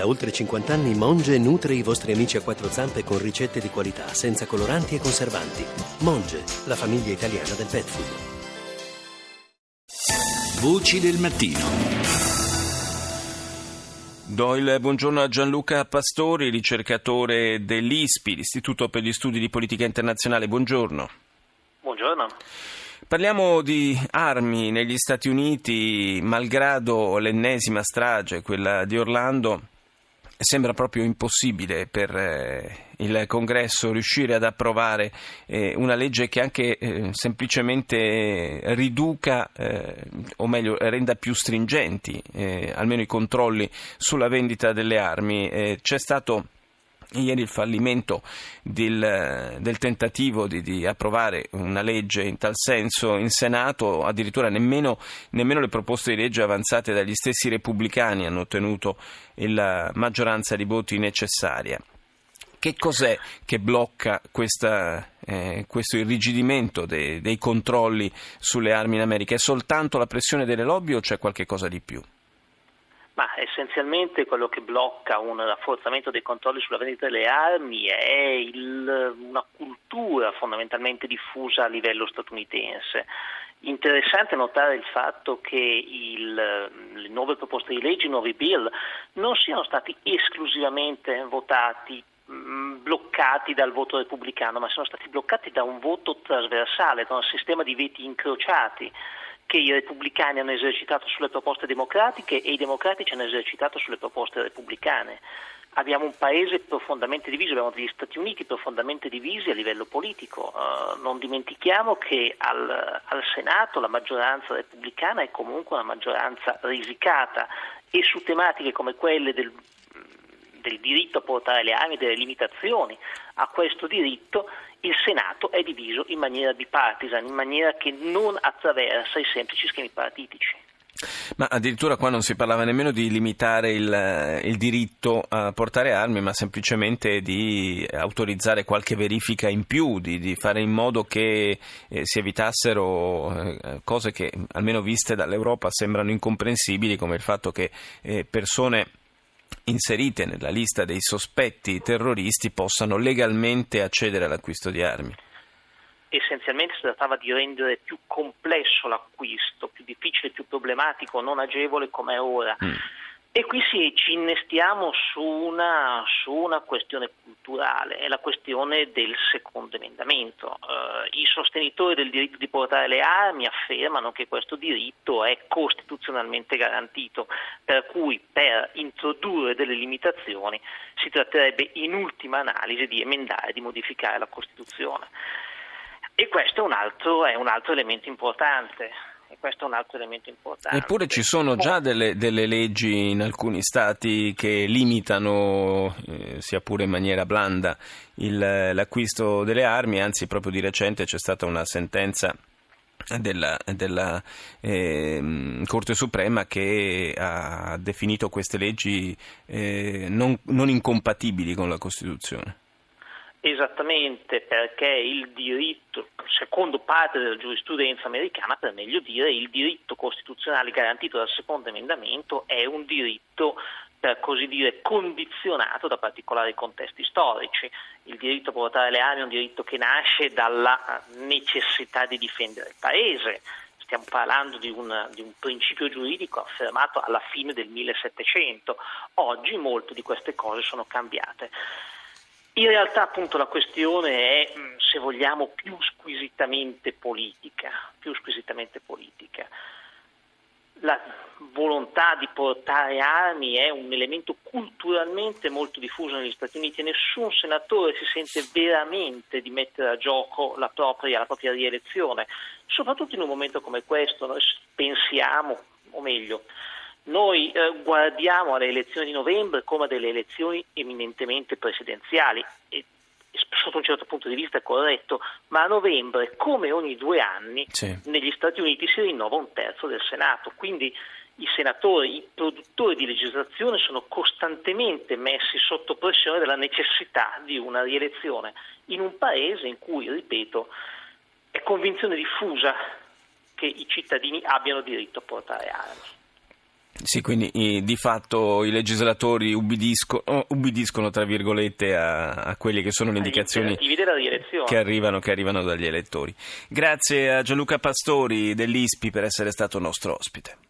Da oltre 50 anni Monge nutre i vostri amici a quattro zampe con ricette di qualità, senza coloranti e conservanti. Monge, la famiglia italiana del pet food. Voci del mattino. Do il buongiorno a Gianluca Pastori, ricercatore dell'ISPI, l'Istituto per gli Studi di Politica Internazionale. Buongiorno. Buongiorno. Parliamo di armi negli Stati Uniti, malgrado l'ennesima strage, quella di Orlando. Sembra proprio impossibile per eh, il Congresso riuscire ad approvare eh, una legge che anche eh, semplicemente riduca, o meglio, renda più stringenti almeno i controlli sulla vendita delle armi. C'è stato Ieri il fallimento del, del tentativo di, di, approvare una legge in tal senso in Senato, addirittura nemmeno, nemmeno, le proposte di legge avanzate dagli stessi repubblicani hanno ottenuto la maggioranza di voti necessaria. Che cos'è che blocca questa, eh, questo irrigidimento dei, dei controlli sulle armi in America? È soltanto la pressione delle lobby o c'è qualche cosa di più? Ma essenzialmente quello che blocca un rafforzamento dei controlli sulla vendita delle armi è il, una cultura fondamentalmente diffusa a livello statunitense. Interessante notare il fatto che il, le nuove proposte di legge, i nuovi bill, non siano stati esclusivamente votati mm, bloccati dal voto repubblicano, ma sono stati bloccati da un voto trasversale, da un sistema di veti incrociati che i repubblicani hanno esercitato sulle proposte democratiche e i democratici hanno esercitato sulle proposte repubblicane. Abbiamo un paese profondamente diviso, abbiamo degli Stati Uniti profondamente divisi a livello politico. Uh, non dimentichiamo che al, al, Senato la maggioranza repubblicana è comunque una maggioranza risicata e su tematiche come quelle del, del diritto a portare le armi, delle limitazioni a questo diritto, il Senato è diviso in maniera bipartisan, in maniera che non attraversa i semplici schemi partitici. Ma addirittura qua non si parlava nemmeno di limitare il, il, diritto a portare armi, ma semplicemente di autorizzare qualche verifica in più, di, di fare in modo che eh, si evitassero eh, cose che, almeno viste dall'Europa, sembrano incomprensibili, come il fatto che eh, persone inserite nella lista dei sospetti terroristi possano legalmente accedere all'acquisto di armi. Essenzialmente si trattava di rendere più complesso l'acquisto, più difficile, più problematico, non agevole come è ora. Mm. E qui sì, ci innestiamo su una, su una, questione culturale, è la questione del secondo emendamento. Uh, I sostenitori del diritto di portare le armi affermano che questo diritto è costituzionalmente garantito, per cui per introdurre delle limitazioni si tratterebbe in ultima analisi di emendare, di modificare la Costituzione. E questo è un altro, è un altro elemento importante e questo è un altro elemento importante. Eppure ci sono già delle, delle leggi in alcuni stati che limitano, eh, sia pure in maniera blanda, il, l'acquisto delle armi, anzi proprio di recente c'è stata una sentenza della, della eh, Corte Suprema che ha definito queste leggi eh, non, non incompatibili con la Costituzione. Esattamente perché il diritto, secondo parte della giurisprudenza americana, per meglio dire, il diritto costituzionale garantito dal secondo emendamento è un diritto per così dire condizionato da particolari contesti storici. Il diritto a portare le armi è un diritto che nasce dalla necessità di difendere il paese. Stiamo parlando di un, di un principio giuridico affermato alla fine del 1700. Oggi molte di queste cose sono cambiate. In realtà appunto la questione è, mm, se vogliamo, più squisitamente politica, più squisitamente politica. La volontà di portare armi è un elemento culturalmente molto diffuso negli Stati Uniti e nessun senatore si sente veramente di mettere a gioco la propria, la propria rielezione, soprattutto in un momento come questo. Noi pensiamo, o meglio, noi eh, guardiamo alle elezioni di novembre come a delle elezioni eminentemente presidenziali e sotto un certo punto di vista è corretto, ma a novembre, come ogni due anni, sì. negli Stati Uniti si rinnova un terzo del Senato, quindi i senatori, i produttori di legislazione sono costantemente messi sotto pressione della necessità di una rielezione in un paese in cui, ripeto, è convinzione diffusa che i cittadini abbiano diritto a portare armi. Sì, quindi di fatto i legislatori ubbidisco, oh, ubbidiscono, tra virgolette, a, a quelle che sono le indicazioni che arrivano, che arrivano dagli elettori. Grazie a Gianluca Pastori dell'ISPI per essere stato nostro ospite.